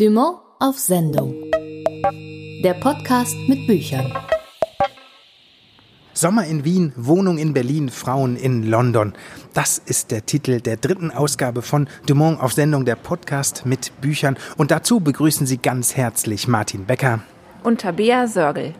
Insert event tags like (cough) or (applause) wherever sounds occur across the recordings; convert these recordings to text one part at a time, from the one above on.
Dumont auf Sendung. Der Podcast mit Büchern. Sommer in Wien, Wohnung in Berlin, Frauen in London. Das ist der Titel der dritten Ausgabe von Dumont auf Sendung, der Podcast mit Büchern. Und dazu begrüßen Sie ganz herzlich Martin Becker und Tabea Sörgel.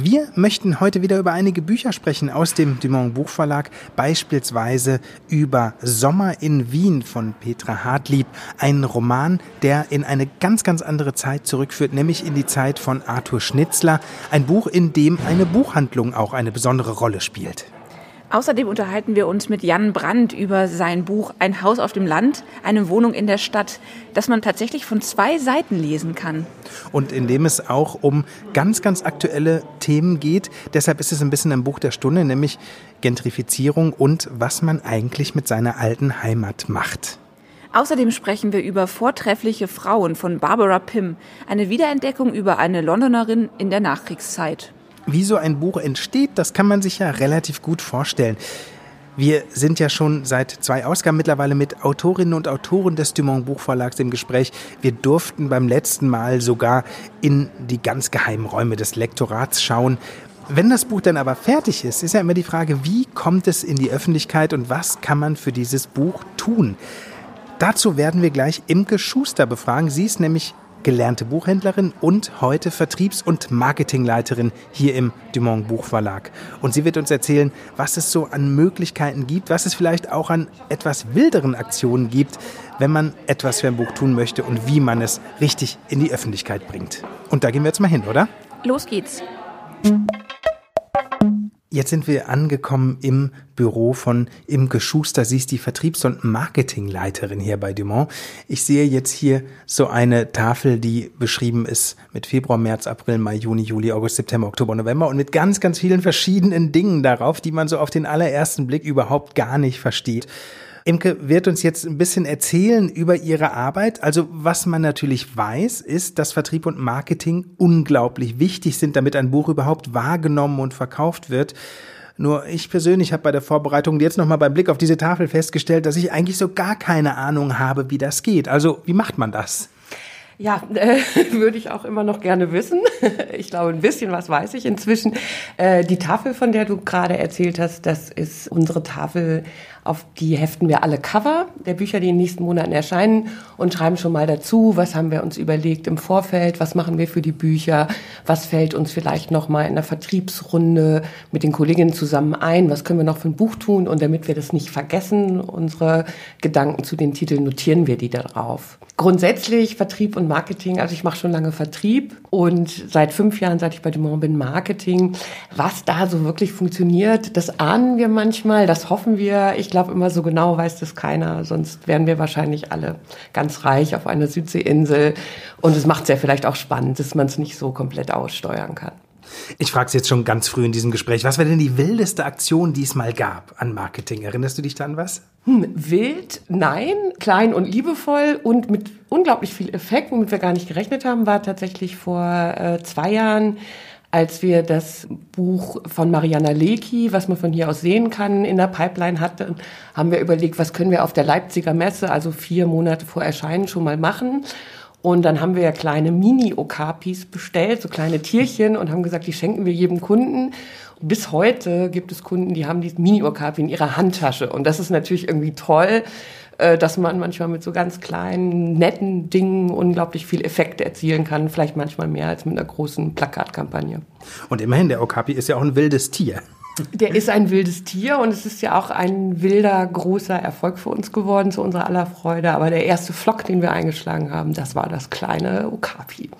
Wir möchten heute wieder über einige Bücher sprechen aus dem Dumont Buchverlag, beispielsweise über Sommer in Wien von Petra Hartlieb, ein Roman, der in eine ganz, ganz andere Zeit zurückführt, nämlich in die Zeit von Arthur Schnitzler, ein Buch, in dem eine Buchhandlung auch eine besondere Rolle spielt. Außerdem unterhalten wir uns mit Jan Brandt über sein Buch Ein Haus auf dem Land, eine Wohnung in der Stadt, das man tatsächlich von zwei Seiten lesen kann. Und in dem es auch um ganz, ganz aktuelle Themen geht. Deshalb ist es ein bisschen ein Buch der Stunde, nämlich Gentrifizierung und was man eigentlich mit seiner alten Heimat macht. Außerdem sprechen wir über Vortreffliche Frauen von Barbara Pym, eine Wiederentdeckung über eine Londonerin in der Nachkriegszeit. Wie so ein Buch entsteht, das kann man sich ja relativ gut vorstellen. Wir sind ja schon seit zwei Ausgaben mittlerweile mit Autorinnen und Autoren des Dumont Buchverlags im Gespräch. Wir durften beim letzten Mal sogar in die ganz geheimen Räume des Lektorats schauen. Wenn das Buch dann aber fertig ist, ist ja immer die Frage, wie kommt es in die Öffentlichkeit und was kann man für dieses Buch tun? Dazu werden wir gleich Imke Schuster befragen. Sie ist nämlich gelernte Buchhändlerin und heute Vertriebs- und Marketingleiterin hier im Dumont Buchverlag. Und sie wird uns erzählen, was es so an Möglichkeiten gibt, was es vielleicht auch an etwas wilderen Aktionen gibt, wenn man etwas für ein Buch tun möchte und wie man es richtig in die Öffentlichkeit bringt. Und da gehen wir jetzt mal hin, oder? Los geht's. Jetzt sind wir angekommen im Büro von Imke Schuster. Sie ist die Vertriebs- und Marketingleiterin hier bei Dumont. Ich sehe jetzt hier so eine Tafel, die beschrieben ist mit Februar, März, April, Mai, Juni, Juli, August, September, Oktober, November und mit ganz, ganz vielen verschiedenen Dingen darauf, die man so auf den allerersten Blick überhaupt gar nicht versteht. Imke wird uns jetzt ein bisschen erzählen über ihre Arbeit. Also was man natürlich weiß, ist, dass Vertrieb und Marketing unglaublich wichtig sind, damit ein Buch überhaupt wahrgenommen und verkauft wird. Nur ich persönlich habe bei der Vorbereitung jetzt nochmal beim Blick auf diese Tafel festgestellt, dass ich eigentlich so gar keine Ahnung habe, wie das geht. Also wie macht man das? Ja, äh, (laughs) würde ich auch immer noch gerne wissen. (laughs) Ich glaube, ein bisschen was weiß ich inzwischen. Äh, die Tafel, von der du gerade erzählt hast, das ist unsere Tafel auf die heften wir alle Cover der Bücher, die in den nächsten Monaten erscheinen und schreiben schon mal dazu, was haben wir uns überlegt im Vorfeld, was machen wir für die Bücher, was fällt uns vielleicht noch mal in der Vertriebsrunde mit den Kolleginnen zusammen ein, was können wir noch für ein Buch tun und damit wir das nicht vergessen, unsere Gedanken zu den Titeln notieren wir die da drauf. Grundsätzlich Vertrieb und Marketing, also ich mache schon lange Vertrieb und seit fünf Jahren, seit ich bei Dumont bin, Marketing. Was da so wirklich funktioniert, das ahnen wir manchmal, das hoffen wir. Ich glaube immer so genau weiß das keiner, sonst wären wir wahrscheinlich alle ganz reich auf einer Südseeinsel. Und es macht es ja vielleicht auch spannend, dass man es nicht so komplett aussteuern kann. Ich frage es jetzt schon ganz früh in diesem Gespräch. Was war denn die wildeste Aktion, die es mal gab an Marketing? Erinnerst du dich da an was? Hm, wild, nein, klein und liebevoll und mit unglaublich viel Effekt, womit wir gar nicht gerechnet haben, war tatsächlich vor äh, zwei Jahren als wir das Buch von Mariana Lecki, was man von hier aus sehen kann, in der Pipeline hatten, haben wir überlegt, was können wir auf der Leipziger Messe, also vier Monate vor Erscheinen, schon mal machen. Und dann haben wir ja kleine Mini-Okapis bestellt, so kleine Tierchen und haben gesagt, die schenken wir jedem Kunden. Und bis heute gibt es Kunden, die haben dieses Mini-Okapi in ihrer Handtasche. Und das ist natürlich irgendwie toll, äh, dass man manchmal mit so ganz kleinen, netten Dingen unglaublich viel Effekt erzielen kann. Vielleicht manchmal mehr als mit einer großen Plakatkampagne. Und immerhin, der Okapi ist ja auch ein wildes Tier. Der ist ein wildes Tier und es ist ja auch ein wilder, großer Erfolg für uns geworden, zu unserer aller Freude. Aber der erste Flock, den wir eingeschlagen haben, das war das kleine Okapi.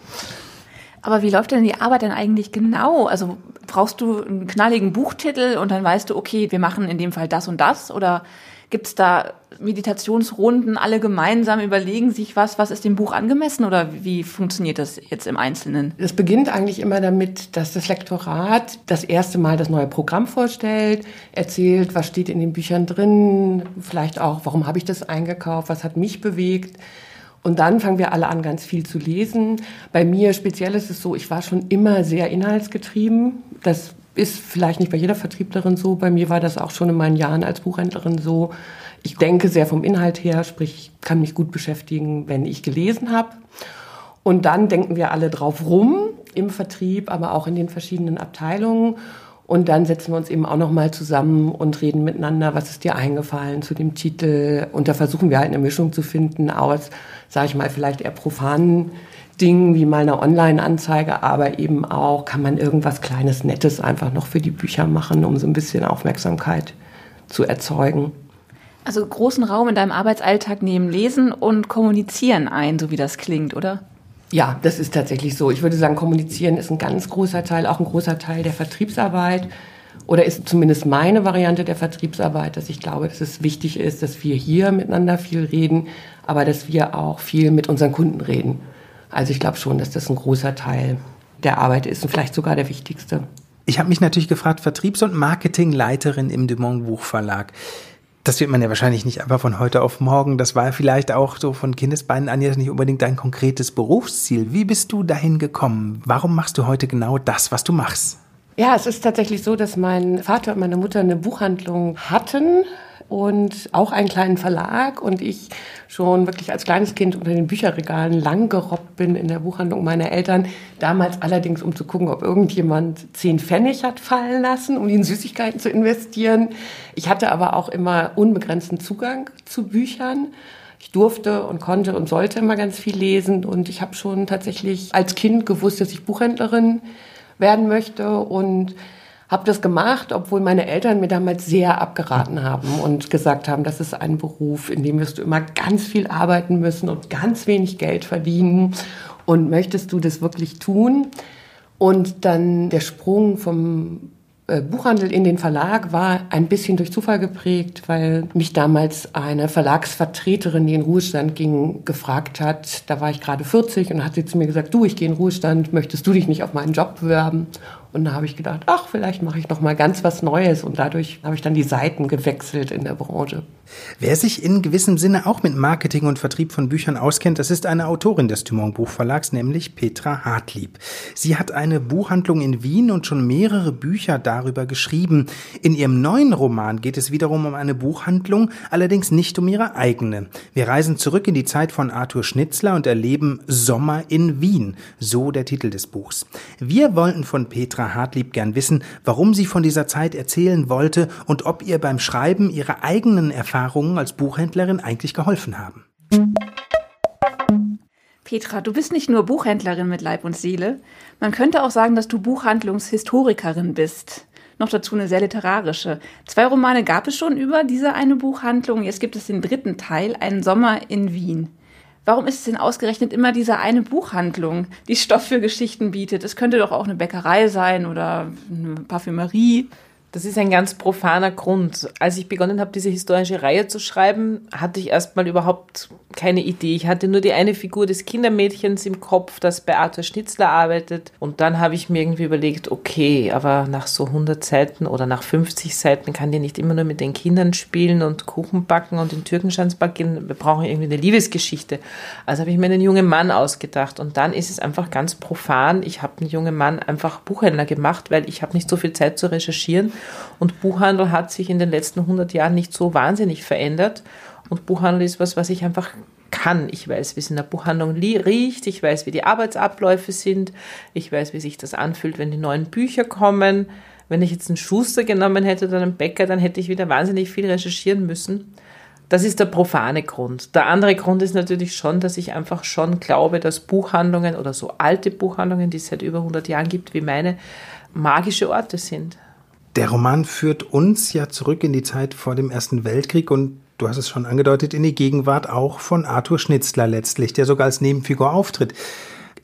Aber wie läuft denn die Arbeit denn eigentlich genau? Also brauchst du einen knalligen Buchtitel und dann weißt du, okay, wir machen in dem Fall das und das? Oder Gibt es da Meditationsrunden, alle gemeinsam überlegen sich was, was ist dem Buch angemessen oder wie funktioniert das jetzt im Einzelnen? Es beginnt eigentlich immer damit, dass das Lektorat das erste Mal das neue Programm vorstellt, erzählt, was steht in den Büchern drin, vielleicht auch, warum habe ich das eingekauft, was hat mich bewegt. Und dann fangen wir alle an, ganz viel zu lesen. Bei mir speziell ist es so, ich war schon immer sehr inhaltsgetrieben. Das ist vielleicht nicht bei jeder Vertrieblerin so. Bei mir war das auch schon in meinen Jahren als Buchhändlerin so. Ich denke sehr vom Inhalt her, sprich, kann mich gut beschäftigen, wenn ich gelesen habe. Und dann denken wir alle drauf rum, im Vertrieb, aber auch in den verschiedenen Abteilungen. Und dann setzen wir uns eben auch nochmal zusammen und reden miteinander, was ist dir eingefallen zu dem Titel. Und da versuchen wir halt eine Mischung zu finden aus, sage ich mal, vielleicht eher profanen Dingen wie mal eine Online-Anzeige, aber eben auch kann man irgendwas Kleines, Nettes einfach noch für die Bücher machen, um so ein bisschen Aufmerksamkeit zu erzeugen. Also großen Raum in deinem Arbeitsalltag nehmen Lesen und Kommunizieren ein, so wie das klingt, oder? Ja, das ist tatsächlich so. Ich würde sagen, Kommunizieren ist ein ganz großer Teil, auch ein großer Teil der Vertriebsarbeit oder ist zumindest meine Variante der Vertriebsarbeit, dass ich glaube, dass es wichtig ist, dass wir hier miteinander viel reden, aber dass wir auch viel mit unseren Kunden reden. Also ich glaube schon, dass das ein großer Teil der Arbeit ist und vielleicht sogar der wichtigste. Ich habe mich natürlich gefragt, Vertriebs- und Marketingleiterin im Dumont Buchverlag. Das wird man ja wahrscheinlich nicht einfach von heute auf morgen. Das war vielleicht auch so von Kindesbeinen an jetzt nicht unbedingt dein konkretes Berufsziel. Wie bist du dahin gekommen? Warum machst du heute genau das, was du machst? Ja, es ist tatsächlich so, dass mein Vater und meine Mutter eine Buchhandlung hatten und auch einen kleinen Verlag und ich schon wirklich als kleines Kind unter den Bücherregalen lang gerobbt bin in der Buchhandlung meiner Eltern. Damals allerdings, um zu gucken, ob irgendjemand zehn Pfennig hat fallen lassen, um in Süßigkeiten zu investieren. Ich hatte aber auch immer unbegrenzten Zugang zu Büchern. Ich durfte und konnte und sollte immer ganz viel lesen und ich habe schon tatsächlich als Kind gewusst, dass ich Buchhändlerin werden möchte und habe das gemacht, obwohl meine Eltern mir damals sehr abgeraten haben und gesagt haben, das ist ein Beruf, in dem wirst du immer ganz viel arbeiten müssen und ganz wenig Geld verdienen. Und möchtest du das wirklich tun? Und dann der Sprung vom äh, Buchhandel in den Verlag war ein bisschen durch Zufall geprägt, weil mich damals eine Verlagsvertreterin, die in Ruhestand ging, gefragt hat. Da war ich gerade 40 und hat sie zu mir gesagt, du, ich gehe in Ruhestand, möchtest du dich nicht auf meinen Job bewerben? Und da habe ich gedacht, ach, vielleicht mache ich noch mal ganz was Neues. Und dadurch habe ich dann die Seiten gewechselt in der Branche. Wer sich in gewissem Sinne auch mit Marketing und Vertrieb von Büchern auskennt, das ist eine Autorin des Dumont Buchverlags, nämlich Petra Hartlieb. Sie hat eine Buchhandlung in Wien und schon mehrere Bücher darüber geschrieben. In ihrem neuen Roman geht es wiederum um eine Buchhandlung, allerdings nicht um ihre eigene. Wir reisen zurück in die Zeit von Arthur Schnitzler und erleben Sommer in Wien, so der Titel des Buchs. Wir wollten von Petra Hartlieb gern wissen, warum sie von dieser Zeit erzählen wollte und ob ihr beim Schreiben ihre eigenen Erfahrungen als Buchhändlerin eigentlich geholfen haben. Petra, du bist nicht nur Buchhändlerin mit Leib und Seele. Man könnte auch sagen, dass du Buchhandlungshistorikerin bist. Noch dazu eine sehr literarische. Zwei Romane gab es schon über diese eine Buchhandlung. Jetzt gibt es den dritten Teil, Ein Sommer in Wien. Warum ist es denn ausgerechnet immer diese eine Buchhandlung, die Stoff für Geschichten bietet? Es könnte doch auch eine Bäckerei sein oder eine Parfümerie. Das ist ein ganz profaner Grund. Als ich begonnen habe, diese historische Reihe zu schreiben, hatte ich erstmal überhaupt keine Idee. Ich hatte nur die eine Figur des Kindermädchens im Kopf, das bei Arthur Schnitzler arbeitet. Und dann habe ich mir irgendwie überlegt, okay, aber nach so 100 Seiten oder nach 50 Seiten kann die nicht immer nur mit den Kindern spielen und Kuchen backen und den Türkenschanz backen. Wir brauchen irgendwie eine Liebesgeschichte. Also habe ich mir einen jungen Mann ausgedacht. Und dann ist es einfach ganz profan. Ich habe einen jungen Mann einfach Buchhändler gemacht, weil ich habe nicht so viel Zeit zu recherchieren. Und Buchhandel hat sich in den letzten 100 Jahren nicht so wahnsinnig verändert. Und Buchhandel ist was, was ich einfach kann. Ich weiß, wie es in der Buchhandlung riecht. Ich weiß, wie die Arbeitsabläufe sind. Ich weiß, wie sich das anfühlt, wenn die neuen Bücher kommen. Wenn ich jetzt einen Schuster genommen hätte oder einen Bäcker, dann hätte ich wieder wahnsinnig viel recherchieren müssen. Das ist der profane Grund. Der andere Grund ist natürlich schon, dass ich einfach schon glaube, dass Buchhandlungen oder so alte Buchhandlungen, die es seit über 100 Jahren gibt, wie meine, magische Orte sind. Der Roman führt uns ja zurück in die Zeit vor dem Ersten Weltkrieg und du hast es schon angedeutet, in die Gegenwart auch von Arthur Schnitzler letztlich, der sogar als Nebenfigur auftritt.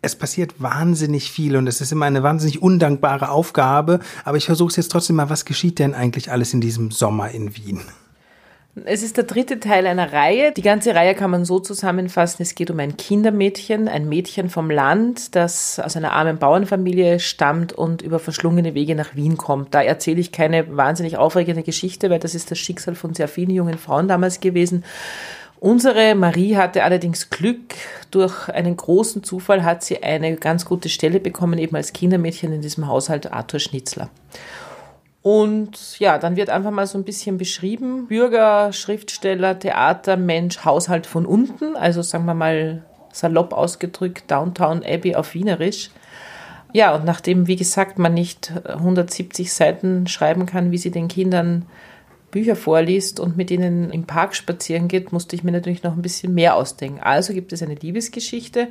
Es passiert wahnsinnig viel und es ist immer eine wahnsinnig undankbare Aufgabe, aber ich versuche es jetzt trotzdem mal, was geschieht denn eigentlich alles in diesem Sommer in Wien? Es ist der dritte Teil einer Reihe. Die ganze Reihe kann man so zusammenfassen, es geht um ein Kindermädchen, ein Mädchen vom Land, das aus einer armen Bauernfamilie stammt und über verschlungene Wege nach Wien kommt. Da erzähle ich keine wahnsinnig aufregende Geschichte, weil das ist das Schicksal von sehr vielen jungen Frauen damals gewesen. Unsere Marie hatte allerdings Glück. Durch einen großen Zufall hat sie eine ganz gute Stelle bekommen, eben als Kindermädchen in diesem Haushalt Arthur Schnitzler. Und ja, dann wird einfach mal so ein bisschen beschrieben. Bürger, Schriftsteller, Theater, Mensch, Haushalt von unten. Also sagen wir mal salopp ausgedrückt Downtown Abbey auf Wienerisch. Ja, und nachdem, wie gesagt, man nicht 170 Seiten schreiben kann, wie sie den Kindern Bücher vorliest und mit ihnen im Park spazieren geht, musste ich mir natürlich noch ein bisschen mehr ausdenken. Also gibt es eine Liebesgeschichte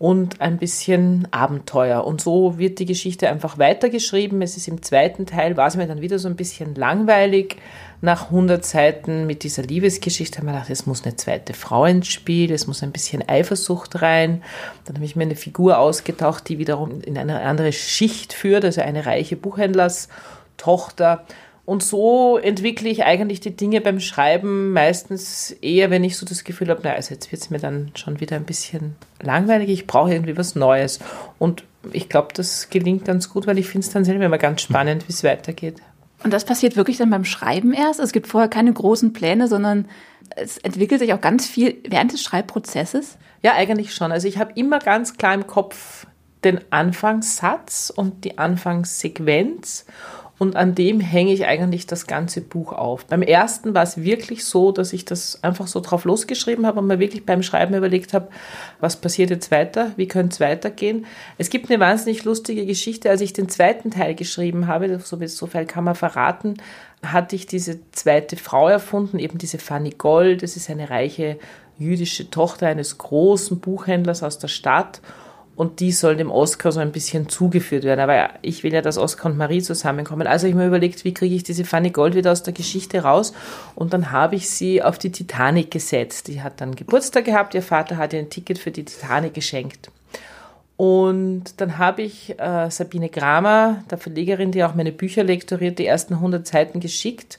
und ein bisschen Abenteuer. Und so wird die Geschichte einfach weitergeschrieben. Es ist im zweiten Teil, war es mir dann wieder so ein bisschen langweilig. Nach 100 Seiten mit dieser Liebesgeschichte haben wir gedacht, es muss eine zweite Frau ins Spiel, es muss ein bisschen Eifersucht rein. Dann habe ich mir eine Figur ausgetaucht, die wiederum in eine andere Schicht führt, also eine reiche Buchhändlerstochter. Und so entwickle ich eigentlich die Dinge beim Schreiben meistens eher, wenn ich so das Gefühl habe, na, also jetzt wird es mir dann schon wieder ein bisschen langweilig, ich brauche irgendwie was Neues. Und ich glaube, das gelingt ganz gut, weil ich finde es dann selber immer ganz spannend, wie es weitergeht. Und das passiert wirklich dann beim Schreiben erst? Es gibt vorher keine großen Pläne, sondern es entwickelt sich auch ganz viel während des Schreibprozesses? Ja, eigentlich schon. Also ich habe immer ganz klar im Kopf den Anfangssatz und die Anfangssequenz und an dem hänge ich eigentlich das ganze Buch auf. Beim ersten war es wirklich so, dass ich das einfach so drauf losgeschrieben habe und mir wirklich beim Schreiben überlegt habe, was passiert jetzt weiter, wie könnte es weitergehen. Es gibt eine wahnsinnig lustige Geschichte, als ich den zweiten Teil geschrieben habe, so, so viel kann man verraten, hatte ich diese zweite Frau erfunden, eben diese Fanny Gold. Das ist eine reiche jüdische Tochter eines großen Buchhändlers aus der Stadt und die soll dem Oscar so ein bisschen zugeführt werden. Aber ich will ja, dass Oscar und Marie zusammenkommen. Also ich mir überlegt, wie kriege ich diese Fanny Gold wieder aus der Geschichte raus? Und dann habe ich sie auf die Titanic gesetzt. Die hat dann Geburtstag gehabt, ihr Vater hat ihr ein Ticket für die Titanic geschenkt. Und dann habe ich äh, Sabine Kramer, der Verlegerin, die auch meine Bücher lektoriert, die ersten 100 Seiten geschickt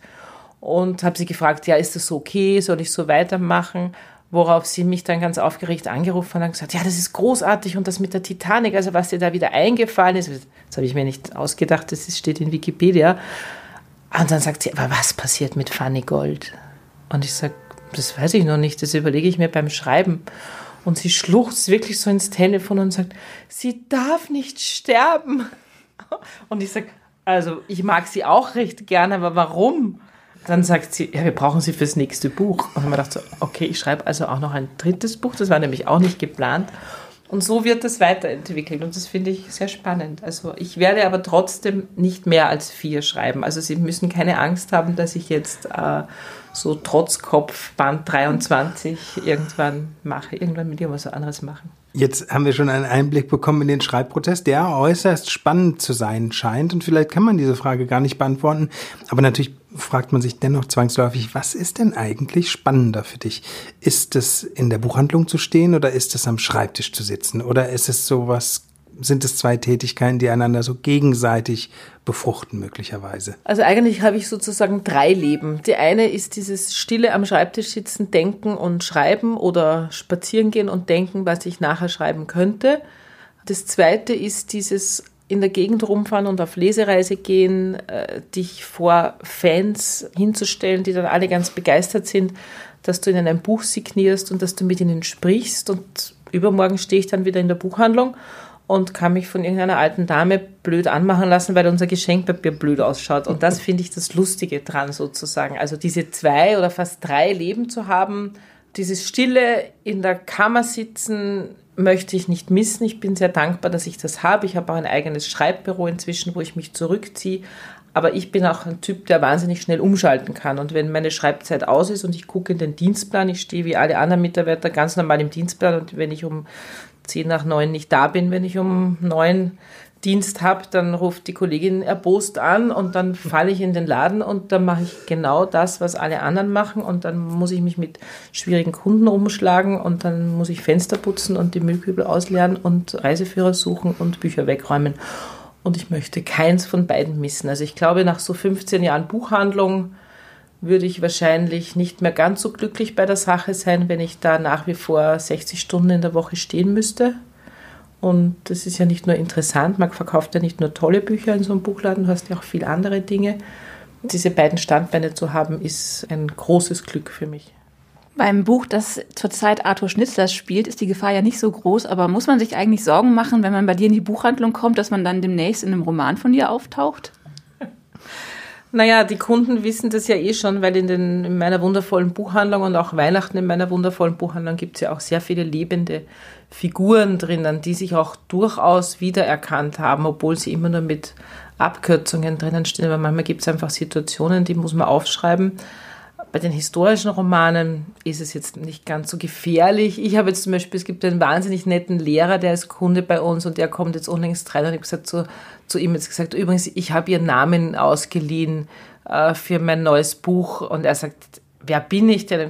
und habe sie gefragt, ja, ist das okay? Soll ich so weitermachen? Worauf sie mich dann ganz aufgeregt angerufen hat und gesagt, ja, das ist großartig und das mit der Titanic, also was dir da wieder eingefallen ist, das habe ich mir nicht ausgedacht, das steht in Wikipedia. Und dann sagt sie, aber was passiert mit Fanny Gold? Und ich sage, das weiß ich noch nicht, das überlege ich mir beim Schreiben. Und sie schluchzt wirklich so ins Telefon und sagt, sie darf nicht sterben. Und ich sage, also ich mag sie auch recht gerne, aber warum? Dann sagt sie, ja, wir brauchen sie fürs nächste Buch. Und dann haben wir gedacht, so, okay, ich schreibe also auch noch ein drittes Buch. Das war nämlich auch nicht geplant. Und so wird das weiterentwickelt und das finde ich sehr spannend. Also ich werde aber trotzdem nicht mehr als vier schreiben. Also Sie müssen keine Angst haben, dass ich jetzt äh, so Trotzkopf Band 23 irgendwann mache. Irgendwann mit irgendwas anderes machen. Jetzt haben wir schon einen Einblick bekommen in den Schreibprozess, der äußerst spannend zu sein scheint. Und vielleicht kann man diese Frage gar nicht beantworten. Aber natürlich fragt man sich dennoch zwangsläufig, was ist denn eigentlich spannender für dich? Ist es in der Buchhandlung zu stehen oder ist es am Schreibtisch zu sitzen? Oder ist es sowas sind es zwei Tätigkeiten, die einander so gegenseitig befruchten möglicherweise? Also eigentlich habe ich sozusagen drei Leben. Die eine ist dieses stille am Schreibtisch sitzen, denken und schreiben oder spazieren gehen und denken, was ich nachher schreiben könnte. Das zweite ist dieses in der Gegend rumfahren und auf Lesereise gehen, äh, dich vor Fans hinzustellen, die dann alle ganz begeistert sind, dass du ihnen ein Buch signierst und dass du mit ihnen sprichst. Und übermorgen stehe ich dann wieder in der Buchhandlung und kann mich von irgendeiner alten Dame blöd anmachen lassen, weil unser Geschenkpapier blöd ausschaut. Und das finde ich das Lustige dran sozusagen. Also diese zwei oder fast drei Leben zu haben, dieses Stille in der Kammer sitzen, möchte ich nicht missen. Ich bin sehr dankbar, dass ich das habe. Ich habe auch ein eigenes Schreibbüro inzwischen, wo ich mich zurückziehe. Aber ich bin auch ein Typ, der wahnsinnig schnell umschalten kann. Und wenn meine Schreibzeit aus ist und ich gucke in den Dienstplan, ich stehe wie alle anderen Mitarbeiter ganz normal im Dienstplan und wenn ich um zehn nach neun nicht da bin, wenn ich um neun Dienst habe, dann ruft die Kollegin erbost an und dann falle ich in den Laden und dann mache ich genau das, was alle anderen machen und dann muss ich mich mit schwierigen Kunden umschlagen und dann muss ich Fenster putzen und die Müllkübel ausleeren und Reiseführer suchen und Bücher wegräumen. Und ich möchte keins von beiden missen. Also ich glaube, nach so 15 Jahren Buchhandlung würde ich wahrscheinlich nicht mehr ganz so glücklich bei der Sache sein, wenn ich da nach wie vor 60 Stunden in der Woche stehen müsste. Und das ist ja nicht nur interessant, man verkauft ja nicht nur tolle Bücher in so einem Buchladen, du hast ja auch viele andere Dinge. Diese beiden Standbeine zu haben, ist ein großes Glück für mich. Beim Buch, das zurzeit Arthur Schnitzlers spielt, ist die Gefahr ja nicht so groß, aber muss man sich eigentlich Sorgen machen, wenn man bei dir in die Buchhandlung kommt, dass man dann demnächst in einem Roman von dir auftaucht? Naja, die Kunden wissen das ja eh schon, weil in, den, in meiner wundervollen Buchhandlung und auch Weihnachten in meiner wundervollen Buchhandlung gibt es ja auch sehr viele lebende Figuren drinnen, die sich auch durchaus wiedererkannt haben, obwohl sie immer nur mit Abkürzungen drinnen stehen. Aber manchmal gibt es einfach Situationen, die muss man aufschreiben. Bei den historischen Romanen ist es jetzt nicht ganz so gefährlich. Ich habe jetzt zum Beispiel, es gibt einen wahnsinnig netten Lehrer, der ist Kunde bei uns und der kommt jetzt unlängst rein und ich habe zu, zu ihm jetzt gesagt, übrigens, ich habe Ihren Namen ausgeliehen äh, für mein neues Buch und er sagt, wer bin ich denn?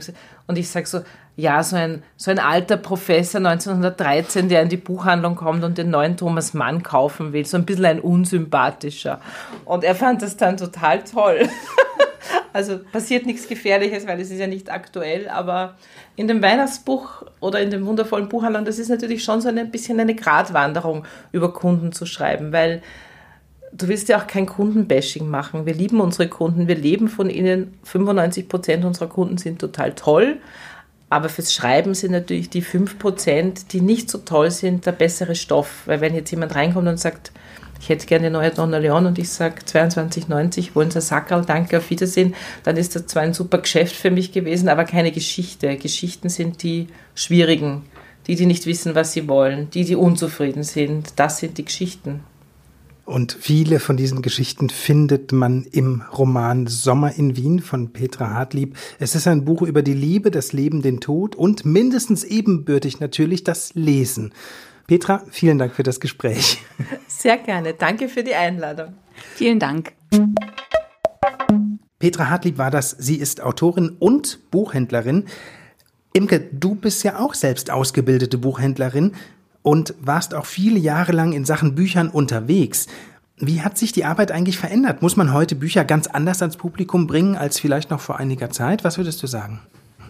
Und ich sage so, ja, so ein, so ein alter Professor 1913, der in die Buchhandlung kommt und den neuen Thomas Mann kaufen will. So ein bisschen ein unsympathischer. Und er fand das dann total toll. (laughs) Also passiert nichts Gefährliches, weil es ist ja nicht aktuell, aber in dem Weihnachtsbuch oder in dem wundervollen Buchhandlung, das ist natürlich schon so ein bisschen eine Gratwanderung über Kunden zu schreiben, weil du willst ja auch kein Kundenbashing machen. Wir lieben unsere Kunden, wir leben von ihnen. 95 Prozent unserer Kunden sind total toll. Aber fürs Schreiben sind natürlich die 5 Prozent, die nicht so toll sind, der bessere Stoff. Weil wenn jetzt jemand reinkommt und sagt, ich hätte gerne eine neue Donna Leon und ich sage 22,90, wollen Sie ein Sackerl, danke, auf Wiedersehen, dann ist das zwar ein super Geschäft für mich gewesen, aber keine Geschichte. Geschichten sind die schwierigen, die, die nicht wissen, was sie wollen, die, die unzufrieden sind. Das sind die Geschichten. Und viele von diesen Geschichten findet man im Roman Sommer in Wien von Petra Hartlieb. Es ist ein Buch über die Liebe, das Leben, den Tod und mindestens ebenbürtig natürlich das Lesen. Petra, vielen Dank für das Gespräch. (laughs) Sehr gerne. Danke für die Einladung. Vielen Dank. Petra Hartlieb war das. Sie ist Autorin und Buchhändlerin. Imke, du bist ja auch selbst ausgebildete Buchhändlerin und warst auch viele Jahre lang in Sachen Büchern unterwegs. Wie hat sich die Arbeit eigentlich verändert? Muss man heute Bücher ganz anders ans Publikum bringen als vielleicht noch vor einiger Zeit? Was würdest du sagen?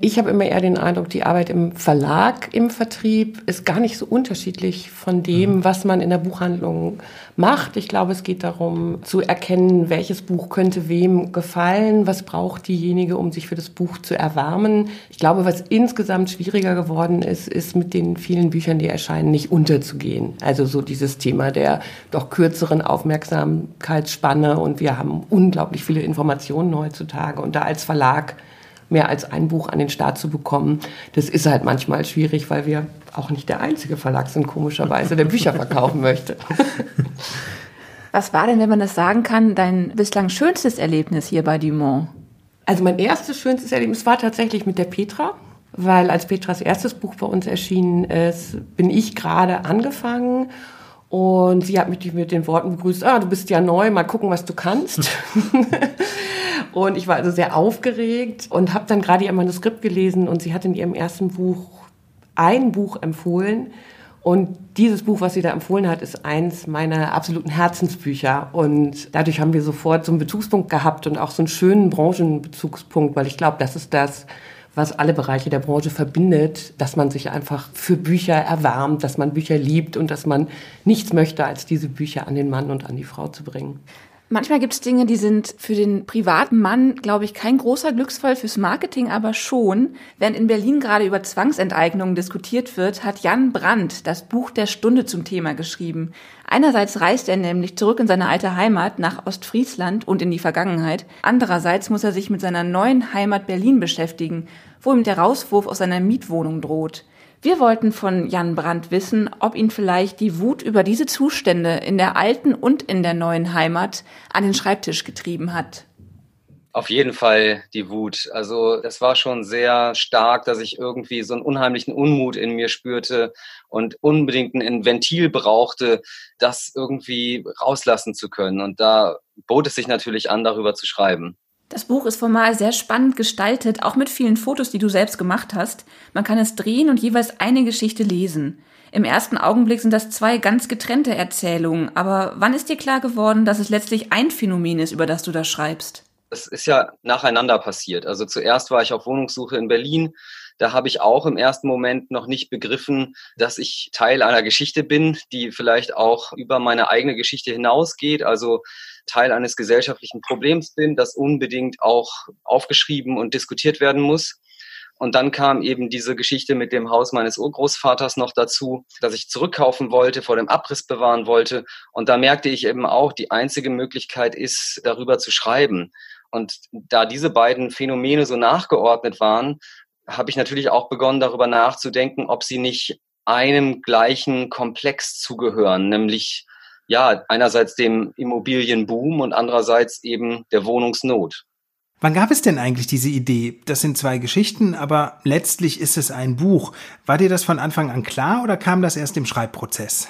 Ich habe immer eher den Eindruck, die Arbeit im Verlag, im Vertrieb ist gar nicht so unterschiedlich von dem, mhm. was man in der Buchhandlung macht. Ich glaube, es geht darum zu erkennen, welches Buch könnte wem gefallen, was braucht diejenige, um sich für das Buch zu erwärmen. Ich glaube, was insgesamt schwieriger geworden ist, ist mit den vielen Büchern, die erscheinen, nicht unterzugehen. Also so dieses Thema der doch kürzeren Aufmerksamkeitsspanne und wir haben unglaublich viele Informationen heutzutage und da als Verlag mehr als ein Buch an den Start zu bekommen. Das ist halt manchmal schwierig, weil wir auch nicht der einzige Verlag sind, komischerweise, der Bücher verkaufen möchte. (laughs) Was war denn, wenn man das sagen kann, dein bislang schönstes Erlebnis hier bei Dumont? Also mein erstes schönstes Erlebnis war tatsächlich mit der Petra, weil als Petras erstes Buch bei uns erschienen ist, bin ich gerade angefangen und sie hat mich mit den Worten begrüßt, ah, du bist ja neu, mal gucken, was du kannst. (laughs) Und ich war also sehr aufgeregt und habe dann gerade ihr Manuskript gelesen und sie hat in ihrem ersten Buch ein Buch empfohlen. Und dieses Buch, was sie da empfohlen hat, ist eins meiner absoluten Herzensbücher. Und dadurch haben wir sofort so einen Bezugspunkt gehabt und auch so einen schönen Branchenbezugspunkt, weil ich glaube, das ist das, was alle Bereiche der Branche verbindet, dass man sich einfach für Bücher erwärmt, dass man Bücher liebt und dass man nichts möchte, als diese Bücher an den Mann und an die Frau zu bringen. Manchmal gibt es Dinge, die sind für den privaten Mann, glaube ich, kein großer Glücksfall, fürs Marketing aber schon. Während in Berlin gerade über Zwangsenteignungen diskutiert wird, hat Jan Brandt das Buch der Stunde zum Thema geschrieben. Einerseits reist er nämlich zurück in seine alte Heimat nach Ostfriesland und in die Vergangenheit. Andererseits muss er sich mit seiner neuen Heimat Berlin beschäftigen, wo ihm der Rauswurf aus seiner Mietwohnung droht. Wir wollten von Jan Brandt wissen, ob ihn vielleicht die Wut über diese Zustände in der alten und in der neuen Heimat an den Schreibtisch getrieben hat. Auf jeden Fall die Wut. Also das war schon sehr stark, dass ich irgendwie so einen unheimlichen Unmut in mir spürte und unbedingt ein Ventil brauchte, das irgendwie rauslassen zu können. Und da bot es sich natürlich an, darüber zu schreiben. Das Buch ist formal sehr spannend gestaltet, auch mit vielen Fotos, die du selbst gemacht hast. Man kann es drehen und jeweils eine Geschichte lesen. Im ersten Augenblick sind das zwei ganz getrennte Erzählungen, aber wann ist dir klar geworden, dass es letztlich ein Phänomen ist, über das du da schreibst? Es ist ja nacheinander passiert. Also zuerst war ich auf Wohnungssuche in Berlin. Da habe ich auch im ersten Moment noch nicht begriffen, dass ich Teil einer Geschichte bin, die vielleicht auch über meine eigene Geschichte hinausgeht. Also Teil eines gesellschaftlichen Problems bin, das unbedingt auch aufgeschrieben und diskutiert werden muss. Und dann kam eben diese Geschichte mit dem Haus meines Urgroßvaters noch dazu, dass ich zurückkaufen wollte, vor dem Abriss bewahren wollte. Und da merkte ich eben auch, die einzige Möglichkeit ist, darüber zu schreiben. Und da diese beiden Phänomene so nachgeordnet waren, habe ich natürlich auch begonnen, darüber nachzudenken, ob sie nicht einem gleichen Komplex zugehören, nämlich ja, einerseits dem Immobilienboom und andererseits eben der Wohnungsnot. Wann gab es denn eigentlich diese Idee? Das sind zwei Geschichten, aber letztlich ist es ein Buch. War dir das von Anfang an klar oder kam das erst im Schreibprozess?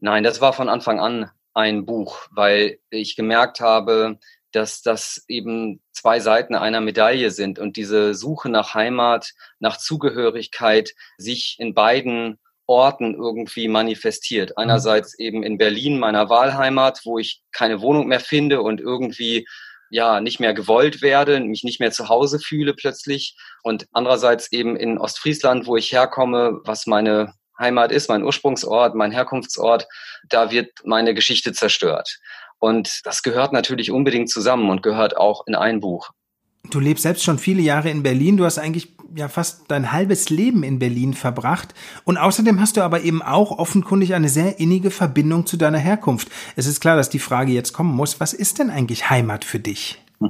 Nein, das war von Anfang an ein Buch, weil ich gemerkt habe, dass das eben zwei Seiten einer Medaille sind und diese Suche nach Heimat, nach Zugehörigkeit sich in beiden Orten irgendwie manifestiert. Mhm. Einerseits eben in Berlin, meiner Wahlheimat, wo ich keine Wohnung mehr finde und irgendwie ja nicht mehr gewollt werde, mich nicht mehr zu Hause fühle plötzlich und andererseits eben in Ostfriesland, wo ich herkomme, was meine Heimat ist, mein Ursprungsort, mein Herkunftsort, da wird meine Geschichte zerstört. Und das gehört natürlich unbedingt zusammen und gehört auch in ein Buch. Du lebst selbst schon viele Jahre in Berlin. Du hast eigentlich ja fast dein halbes Leben in Berlin verbracht. Und außerdem hast du aber eben auch offenkundig eine sehr innige Verbindung zu deiner Herkunft. Es ist klar, dass die Frage jetzt kommen muss, was ist denn eigentlich Heimat für dich? (laughs)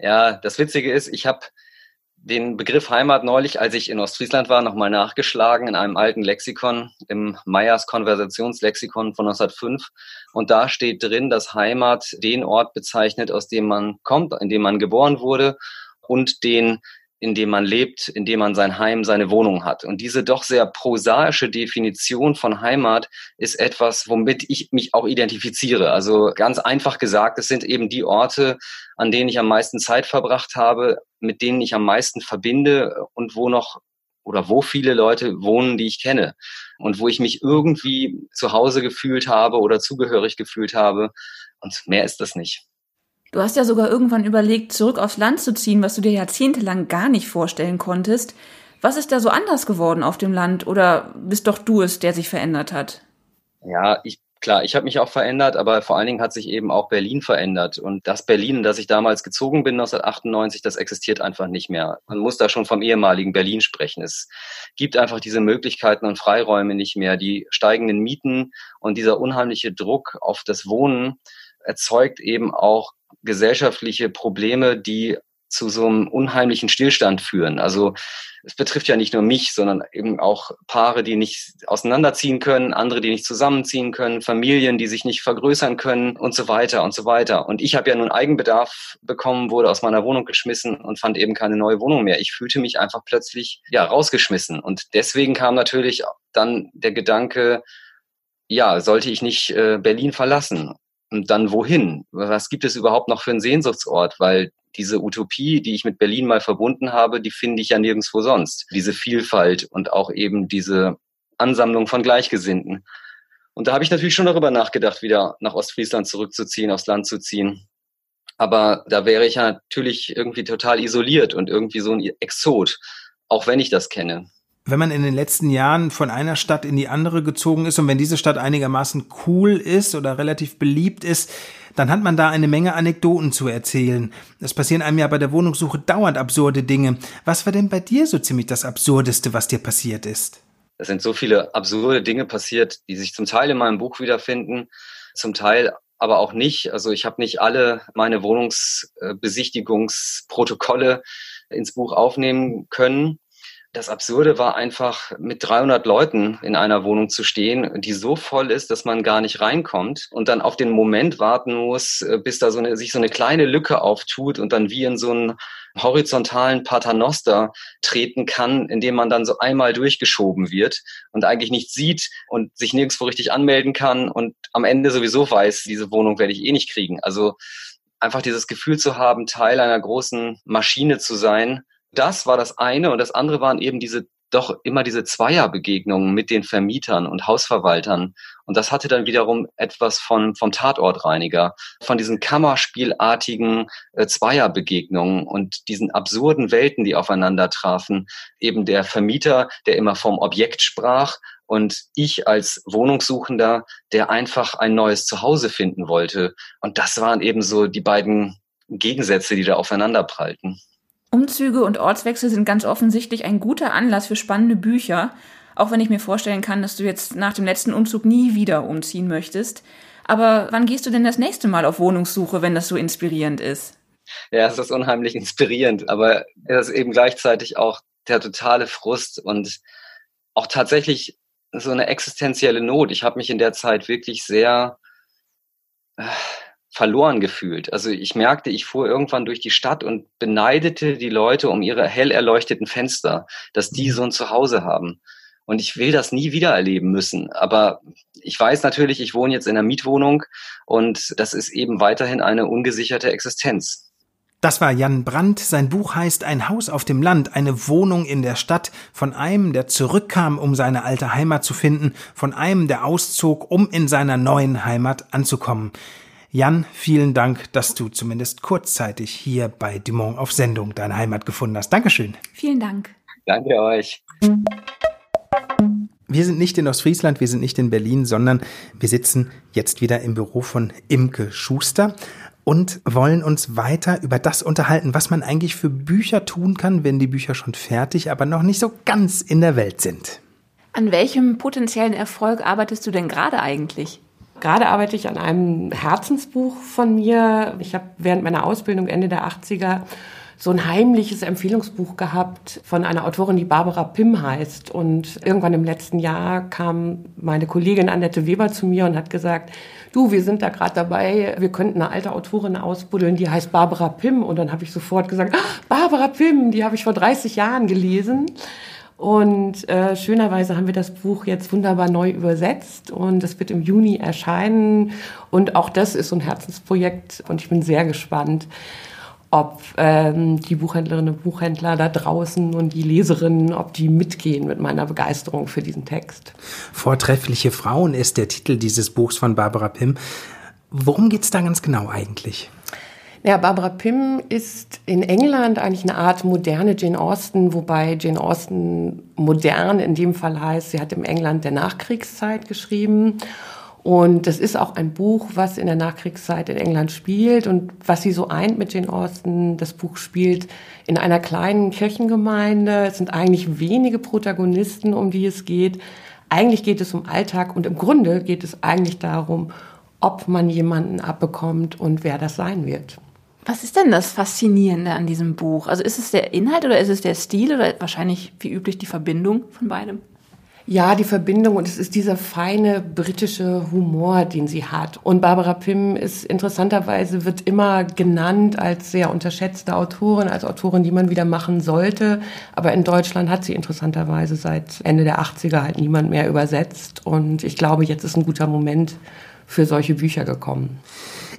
Ja, das Witzige ist, ich habe den Begriff Heimat neulich, als ich in Ostfriesland war, nochmal nachgeschlagen in einem alten Lexikon, im Meyers Konversationslexikon von 1905. Und da steht drin, dass Heimat den Ort bezeichnet, aus dem man kommt, in dem man geboren wurde und den in dem man lebt, in dem man sein Heim, seine Wohnung hat. Und diese doch sehr prosaische Definition von Heimat ist etwas, womit ich mich auch identifiziere. Also ganz einfach gesagt, es sind eben die Orte, an denen ich am meisten Zeit verbracht habe, mit denen ich am meisten verbinde und wo noch oder wo viele Leute wohnen, die ich kenne und wo ich mich irgendwie zu Hause gefühlt habe oder zugehörig gefühlt habe. Und mehr ist das nicht. Du hast ja sogar irgendwann überlegt, zurück aufs Land zu ziehen, was du dir jahrzehntelang gar nicht vorstellen konntest. Was ist da so anders geworden auf dem Land oder bist doch du es, der sich verändert hat? Ja, ich klar, ich habe mich auch verändert, aber vor allen Dingen hat sich eben auch Berlin verändert. Und das Berlin, in das ich damals gezogen bin, 1998, das existiert einfach nicht mehr. Man muss da schon vom ehemaligen Berlin sprechen. Es gibt einfach diese Möglichkeiten und Freiräume nicht mehr. Die steigenden Mieten und dieser unheimliche Druck auf das Wohnen erzeugt eben auch gesellschaftliche Probleme, die zu so einem unheimlichen Stillstand führen. Also es betrifft ja nicht nur mich, sondern eben auch Paare, die nicht auseinanderziehen können, andere, die nicht zusammenziehen können, Familien, die sich nicht vergrößern können und so weiter und so weiter. Und ich habe ja nun Eigenbedarf bekommen, wurde aus meiner Wohnung geschmissen und fand eben keine neue Wohnung mehr. Ich fühlte mich einfach plötzlich ja rausgeschmissen. Und deswegen kam natürlich dann der Gedanke, ja, sollte ich nicht äh, Berlin verlassen? Und dann wohin? Was gibt es überhaupt noch für einen Sehnsuchtsort? Weil diese Utopie, die ich mit Berlin mal verbunden habe, die finde ich ja nirgendwo sonst. Diese Vielfalt und auch eben diese Ansammlung von Gleichgesinnten. Und da habe ich natürlich schon darüber nachgedacht, wieder nach Ostfriesland zurückzuziehen, aufs Land zu ziehen. Aber da wäre ich ja natürlich irgendwie total isoliert und irgendwie so ein Exot, auch wenn ich das kenne wenn man in den letzten Jahren von einer Stadt in die andere gezogen ist und wenn diese Stadt einigermaßen cool ist oder relativ beliebt ist, dann hat man da eine Menge Anekdoten zu erzählen. Es passieren einem ja bei der Wohnungssuche dauernd absurde Dinge. Was war denn bei dir so ziemlich das Absurdeste, was dir passiert ist? Es sind so viele absurde Dinge passiert, die sich zum Teil in meinem Buch wiederfinden, zum Teil aber auch nicht. Also ich habe nicht alle meine Wohnungsbesichtigungsprotokolle ins Buch aufnehmen können. Das Absurde war einfach, mit 300 Leuten in einer Wohnung zu stehen, die so voll ist, dass man gar nicht reinkommt und dann auf den Moment warten muss, äh, bis da so eine, sich so eine kleine Lücke auftut und dann wie in so einen horizontalen Paternoster treten kann, indem man dann so einmal durchgeschoben wird und eigentlich nichts sieht und sich nirgendwo richtig anmelden kann und am Ende sowieso weiß, diese Wohnung werde ich eh nicht kriegen. Also einfach dieses Gefühl zu haben, Teil einer großen Maschine zu sein, das war das eine und das andere waren eben diese doch immer diese Zweierbegegnungen mit den Vermietern und Hausverwaltern. Und das hatte dann wiederum etwas von, vom Tatortreiniger, von diesen Kammerspielartigen äh, Zweierbegegnungen und diesen absurden Welten, die aufeinander trafen. Eben der Vermieter, der immer vom Objekt sprach und ich als Wohnungssuchender, der einfach ein neues Zuhause finden wollte. Und das waren eben so die beiden Gegensätze, die da aufeinander prallten. Umzüge und Ortswechsel sind ganz offensichtlich ein guter Anlass für spannende Bücher, auch wenn ich mir vorstellen kann, dass du jetzt nach dem letzten Umzug nie wieder umziehen möchtest. Aber wann gehst du denn das nächste Mal auf Wohnungssuche, wenn das so inspirierend ist? Ja, es ist unheimlich inspirierend, aber es ist eben gleichzeitig auch der totale Frust und auch tatsächlich so eine existenzielle Not. Ich habe mich in der Zeit wirklich sehr äh, verloren gefühlt. Also ich merkte, ich fuhr irgendwann durch die Stadt und beneidete die Leute um ihre hell erleuchteten Fenster, dass die so ein Zuhause haben. Und ich will das nie wieder erleben müssen. Aber ich weiß natürlich, ich wohne jetzt in einer Mietwohnung und das ist eben weiterhin eine ungesicherte Existenz. Das war Jan Brandt. Sein Buch heißt Ein Haus auf dem Land, eine Wohnung in der Stadt, von einem, der zurückkam, um seine alte Heimat zu finden, von einem, der auszog, um in seiner neuen Heimat anzukommen. Jan, vielen Dank, dass du zumindest kurzzeitig hier bei Dumont auf Sendung deine Heimat gefunden hast. Dankeschön. Vielen Dank. Danke euch. Wir sind nicht in Ostfriesland, wir sind nicht in Berlin, sondern wir sitzen jetzt wieder im Büro von Imke Schuster und wollen uns weiter über das unterhalten, was man eigentlich für Bücher tun kann, wenn die Bücher schon fertig, aber noch nicht so ganz in der Welt sind. An welchem potenziellen Erfolg arbeitest du denn gerade eigentlich? Gerade arbeite ich an einem Herzensbuch von mir. Ich habe während meiner Ausbildung Ende der 80er so ein heimliches Empfehlungsbuch gehabt von einer Autorin, die Barbara Pim heißt. Und irgendwann im letzten Jahr kam meine Kollegin Annette Weber zu mir und hat gesagt, du, wir sind da gerade dabei, wir könnten eine alte Autorin ausbuddeln, die heißt Barbara Pim. Und dann habe ich sofort gesagt, ah, Barbara Pim, die habe ich vor 30 Jahren gelesen. Und äh, schönerweise haben wir das Buch jetzt wunderbar neu übersetzt und es wird im Juni erscheinen. Und auch das ist so ein Herzensprojekt und ich bin sehr gespannt, ob ähm, die Buchhändlerinnen und Buchhändler da draußen und die Leserinnen, ob die mitgehen mit meiner Begeisterung für diesen Text. Vortreffliche Frauen ist der Titel dieses Buchs von Barbara Pim. Worum geht's da ganz genau eigentlich? Ja, Barbara Pym ist in England eigentlich eine Art moderne Jane Austen, wobei Jane Austen modern in dem Fall heißt, sie hat im England der Nachkriegszeit geschrieben und das ist auch ein Buch, was in der Nachkriegszeit in England spielt und was sie so eint mit Jane Austen. Das Buch spielt in einer kleinen Kirchengemeinde. Es sind eigentlich wenige Protagonisten, um die es geht. Eigentlich geht es um Alltag und im Grunde geht es eigentlich darum, ob man jemanden abbekommt und wer das sein wird. Was ist denn das Faszinierende an diesem Buch? Also ist es der Inhalt oder ist es der Stil oder wahrscheinlich wie üblich die Verbindung von beidem? Ja, die Verbindung und es ist dieser feine britische Humor, den sie hat. Und Barbara Pym ist interessanterweise, wird immer genannt als sehr unterschätzte Autorin, als Autorin, die man wieder machen sollte. Aber in Deutschland hat sie interessanterweise seit Ende der 80er halt niemand mehr übersetzt. Und ich glaube, jetzt ist ein guter Moment für solche Bücher gekommen.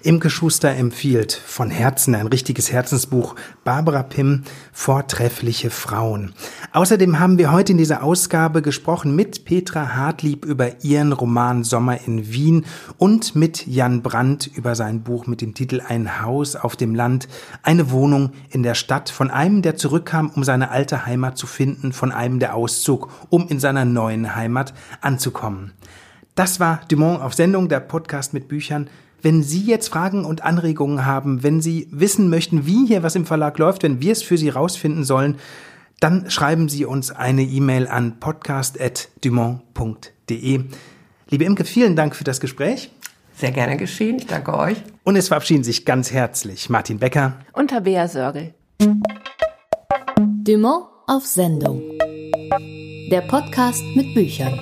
Imke Schuster empfiehlt von Herzen ein richtiges Herzensbuch Barbara Pim Vortreffliche Frauen. Außerdem haben wir heute in dieser Ausgabe gesprochen mit Petra Hartlieb über ihren Roman Sommer in Wien und mit Jan Brandt über sein Buch mit dem Titel Ein Haus auf dem Land, eine Wohnung in der Stadt von einem, der zurückkam, um seine alte Heimat zu finden, von einem, der auszog, um in seiner neuen Heimat anzukommen. Das war Dumont auf Sendung, der Podcast mit Büchern. Wenn Sie jetzt Fragen und Anregungen haben, wenn Sie wissen möchten, wie hier was im Verlag läuft, wenn wir es für Sie rausfinden sollen, dann schreiben Sie uns eine E-Mail an podcast.dumont.de. Liebe Imke, vielen Dank für das Gespräch. Sehr gerne geschehen. Ich danke euch. Und es verabschieden sich ganz herzlich Martin Becker und Tabea Sörgel. Dumont auf Sendung. Der Podcast mit Büchern.